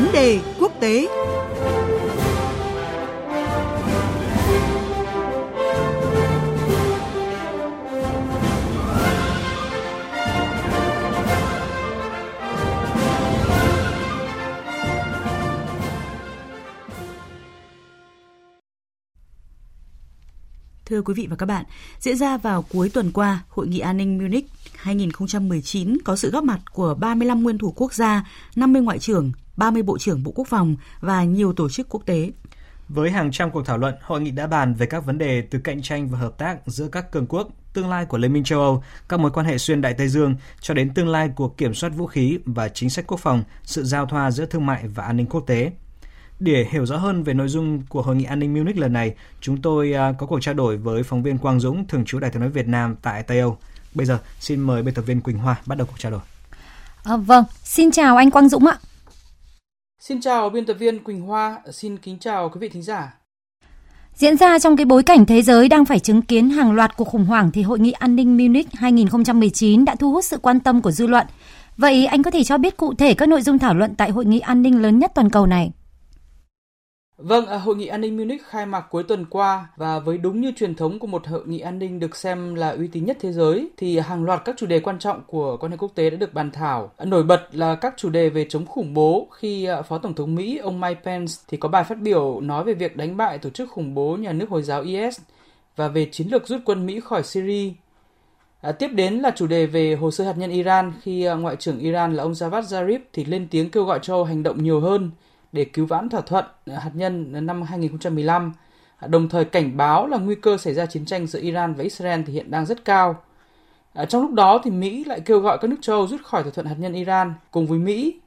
vấn đề quốc tế. Thưa quý vị và các bạn, diễn ra vào cuối tuần qua, Hội nghị an ninh Munich 2019 có sự góp mặt của 35 nguyên thủ quốc gia, 50 ngoại trưởng, 30 bộ trưởng Bộ Quốc phòng và nhiều tổ chức quốc tế. Với hàng trăm cuộc thảo luận, hội nghị đã bàn về các vấn đề từ cạnh tranh và hợp tác giữa các cường quốc, tương lai của Liên minh châu Âu, các mối quan hệ xuyên Đại Tây Dương cho đến tương lai của kiểm soát vũ khí và chính sách quốc phòng, sự giao thoa giữa thương mại và an ninh quốc tế. Để hiểu rõ hơn về nội dung của Hội nghị an ninh Munich lần này, chúng tôi à, có cuộc trao đổi với phóng viên Quang Dũng, thường trú Đài tiếng nói Việt Nam tại Tây Âu. Bây giờ, xin mời biên tập viên Quỳnh Hoa bắt đầu cuộc trao đổi. À, vâng, xin chào anh Quang Dũng ạ. Xin chào biên tập viên Quỳnh Hoa, xin kính chào quý vị thính giả. Diễn ra trong cái bối cảnh thế giới đang phải chứng kiến hàng loạt cuộc khủng hoảng thì Hội nghị An ninh Munich 2019 đã thu hút sự quan tâm của dư luận. Vậy anh có thể cho biết cụ thể các nội dung thảo luận tại Hội nghị An ninh lớn nhất toàn cầu này? Vâng, à, hội nghị an ninh Munich khai mạc cuối tuần qua và với đúng như truyền thống của một hội nghị an ninh được xem là uy tín nhất thế giới thì hàng loạt các chủ đề quan trọng của quan hệ quốc tế đã được bàn thảo. À, nổi bật là các chủ đề về chống khủng bố khi à, Phó Tổng thống Mỹ ông Mike Pence thì có bài phát biểu nói về việc đánh bại tổ chức khủng bố nhà nước Hồi giáo IS và về chiến lược rút quân Mỹ khỏi Syria. À, tiếp đến là chủ đề về hồ sơ hạt nhân Iran khi Ngoại trưởng Iran là ông Javad Zarif thì lên tiếng kêu gọi châu hành động nhiều hơn để cứu vãn thỏa thuận hạt nhân năm 2015, đồng thời cảnh báo là nguy cơ xảy ra chiến tranh giữa Iran và Israel thì hiện đang rất cao. À, trong lúc đó thì Mỹ lại kêu gọi các nước châu Âu rút khỏi thỏa thuận hạt nhân Iran cùng với Mỹ.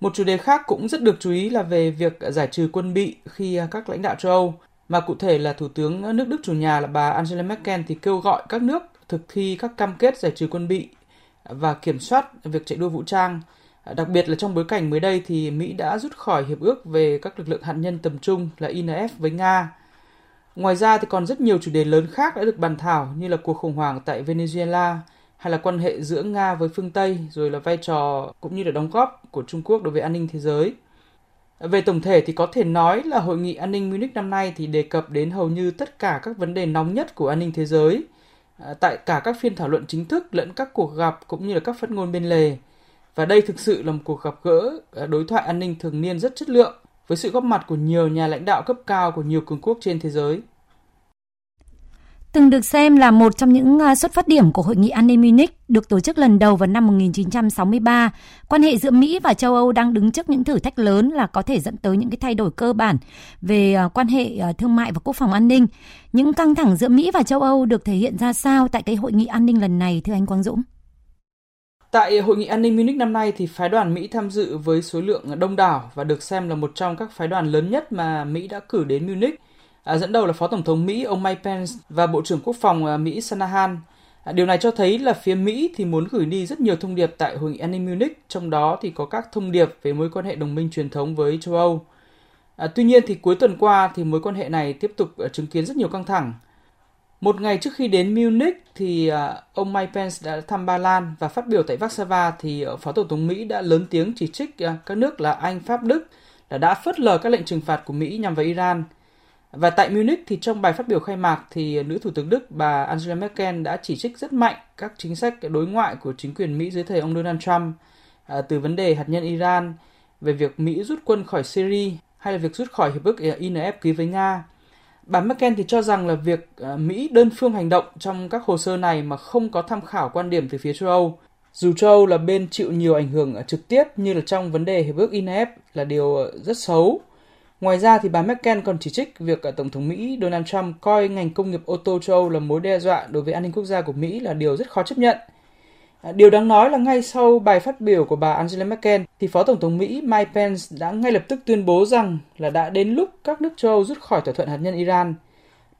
Một chủ đề khác cũng rất được chú ý là về việc giải trừ quân bị khi à, các lãnh đạo châu Âu, mà cụ thể là Thủ tướng nước Đức chủ nhà là bà Angela Merkel thì kêu gọi các nước thực thi các cam kết giải trừ quân bị và kiểm soát việc chạy đua vũ trang Đặc biệt là trong bối cảnh mới đây thì Mỹ đã rút khỏi hiệp ước về các lực lượng hạt nhân tầm trung là INF với Nga. Ngoài ra thì còn rất nhiều chủ đề lớn khác đã được bàn thảo như là cuộc khủng hoảng tại Venezuela hay là quan hệ giữa Nga với phương Tây, rồi là vai trò cũng như là đóng góp của Trung Quốc đối với an ninh thế giới. Về tổng thể thì có thể nói là hội nghị an ninh Munich năm nay thì đề cập đến hầu như tất cả các vấn đề nóng nhất của an ninh thế giới à, tại cả các phiên thảo luận chính thức lẫn các cuộc gặp cũng như là các phát ngôn bên lề. Và đây thực sự là một cuộc gặp gỡ à, đối thoại an ninh thường niên rất chất lượng với sự góp mặt của nhiều nhà lãnh đạo cấp cao của nhiều cường quốc trên thế giới. Từng được xem là một trong những à, xuất phát điểm của Hội nghị An ninh Munich được tổ chức lần đầu vào năm 1963, quan hệ giữa Mỹ và châu Âu đang đứng trước những thử thách lớn là có thể dẫn tới những cái thay đổi cơ bản về à, quan hệ thương mại và quốc phòng an ninh. Những căng thẳng giữa Mỹ và châu Âu được thể hiện ra sao tại cái hội nghị an ninh lần này thưa anh Quang Dũng? Tại Hội nghị an ninh Munich năm nay thì phái đoàn Mỹ tham dự với số lượng đông đảo và được xem là một trong các phái đoàn lớn nhất mà Mỹ đã cử đến Munich. À, dẫn đầu là Phó Tổng thống Mỹ ông Mike Pence và Bộ trưởng Quốc phòng à, Mỹ Shanahan. À, điều này cho thấy là phía Mỹ thì muốn gửi đi rất nhiều thông điệp tại Hội nghị an ninh Munich, trong đó thì có các thông điệp về mối quan hệ đồng minh truyền thống với châu Âu. À, tuy nhiên thì cuối tuần qua thì mối quan hệ này tiếp tục à, chứng kiến rất nhiều căng thẳng. Một ngày trước khi đến Munich thì à, ông Mike Pence đã thăm Ba Lan và phát biểu tại Warsaw thì à, Phó Tổng thống Mỹ đã lớn tiếng chỉ trích à, các nước là Anh, Pháp, Đức là đã phớt lờ các lệnh trừng phạt của Mỹ nhằm vào Iran. Và tại Munich thì trong bài phát biểu khai mạc thì nữ thủ tướng Đức bà Angela Merkel đã chỉ trích rất mạnh các chính sách đối ngoại của chính quyền Mỹ dưới thời ông Donald Trump từ vấn đề hạt nhân Iran về việc Mỹ rút quân khỏi Syria hay là việc rút khỏi hiệp ước INF ký với Nga Bà Merkel thì cho rằng là việc ờ, Mỹ đơn phương hành động trong các hồ sơ này mà không có tham khảo quan điểm từ phía châu Âu, dù châu Âu là bên chịu nhiều ảnh hưởng ờ, trực tiếp như là trong vấn đề hiệp ước INF là điều ờ, rất xấu. Ngoài ra thì bà Merkel còn chỉ trích việc Tổng thống Mỹ Donald Trump coi ngành công nghiệp ô tô châu Âu là mối đe dọa đối với an ninh quốc gia của Mỹ là điều rất khó chấp nhận – À, điều đáng nói là ngay sau bài phát biểu của bà Angela Merkel thì Phó Tổng thống Mỹ Mike Pence đã ngay lập tức tuyên bố rằng là đã đến lúc các nước châu Âu rút khỏi thỏa thuận hạt nhân Iran.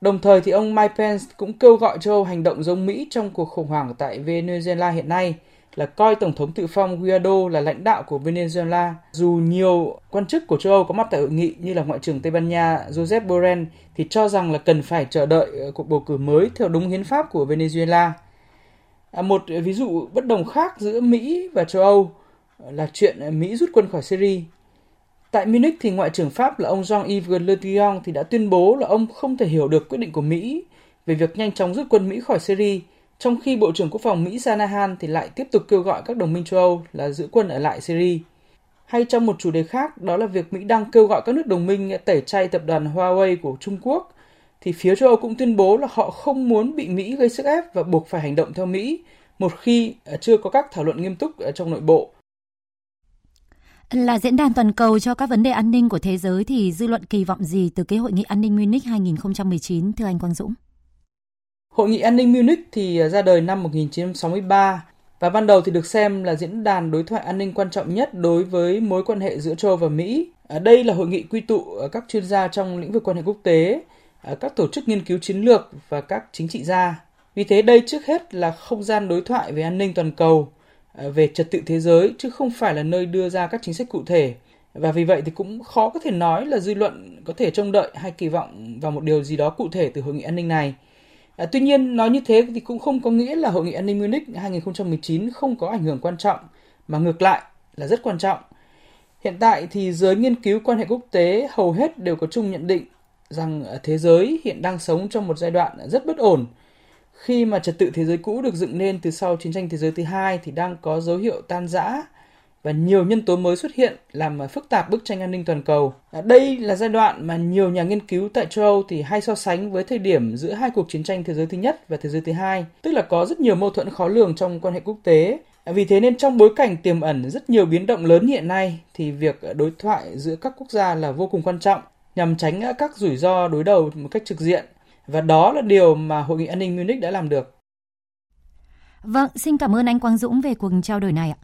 Đồng thời thì ông Mike Pence cũng kêu gọi châu Âu hành động giống Mỹ trong cuộc khủng hoảng tại Venezuela hiện nay, là coi Tổng thống tự phong Guaido là lãnh đạo của Venezuela. Dù nhiều quan chức của châu Âu có mặt tại hội nghị như là Ngoại trưởng Tây Ban Nha Josep Borrell thì cho rằng là cần phải chờ đợi ờ, cuộc bầu cử mới theo đúng hiến pháp của Venezuela. À, một ờ, ví dụ bất đồng khác giữa Mỹ và châu Âu ờ, là chuyện ờ, Mỹ rút quân khỏi Syria. Tại Munich thì Ngoại trưởng Pháp là ông Jean-Yves Le Drian thì đã tuyên bố là ông không thể hiểu được quyết định của Mỹ về việc nhanh chóng rút quân Mỹ khỏi Syria, trong khi Bộ trưởng Quốc phòng Mỹ Shanahan thì lại tiếp tục kêu gọi các đồng minh châu Âu là giữ quân ở lại Syria. Hay trong một chủ đề khác, đó là việc Mỹ đang kêu gọi các nước đồng minh tẩy chay tập đoàn Huawei của Trung Quốc, thì phía châu Âu cũng tuyên bố là họ không muốn bị Mỹ gây sức ép và buộc phải hành động theo Mỹ, một khi chưa có các thảo luận nghiêm túc ở trong nội bộ là diễn đàn toàn cầu cho các vấn đề an ninh của thế giới thì dư luận kỳ vọng gì từ cái hội nghị an ninh Munich 2019 thưa anh Quang Dũng? Hội nghị an ninh Munich thì ra đời năm 1963 và ban đầu thì được xem là diễn đàn đối thoại an ninh quan trọng nhất đối với mối quan hệ giữa châu và Mỹ. Ở đây là hội nghị quy tụ các chuyên gia trong lĩnh vực quan hệ quốc tế, À, các tổ chức nghiên cứu chiến lược và các chính trị gia. Vì thế đây trước hết là không gian đối thoại về an ninh toàn cầu à, về trật tự thế giới chứ không phải là nơi đưa ra các chính sách cụ thể và vì vậy thì cũng khó có thể nói là dư luận có thể trông đợi hay kỳ vọng vào một điều gì đó cụ thể từ hội nghị an ninh này. À, tuy nhiên nói như thế thì cũng không có nghĩa là hội nghị an ninh Munich 2019 không có ảnh hưởng quan trọng mà ngược lại là rất quan trọng. Hiện tại thì giới nghiên cứu quan hệ quốc tế hầu hết đều có chung nhận định rằng à, thế giới hiện đang sống trong một giai đoạn rất bất ổn khi mà trật tự thế giới cũ được dựng nên từ sau chiến tranh thế giới thứ hai thì đang có dấu hiệu tan rã và nhiều nhân tố mới xuất hiện làm à, phức tạp bức tranh an ninh toàn cầu. À, đây là giai đoạn mà nhiều nhà nghiên cứu tại châu Âu thì hay so sánh với thời điểm giữa hai cuộc chiến tranh thế giới thứ nhất và thế giới thứ hai, tức là có rất nhiều mâu thuẫn khó lường trong quan hệ quốc tế. Vì thế nên trong bối cảnh tiềm ẩn rất nhiều biến động lớn hiện nay thì việc đối thoại giữa các quốc gia là vô cùng quan trọng nhằm tránh à, các rủi ro đối đầu một cách trực diện và đó là điều mà Hội nghị an ninh Munich đã làm được. Vâng, xin cảm ơn anh Quang Dũng về cuộc trao đổi này ạ.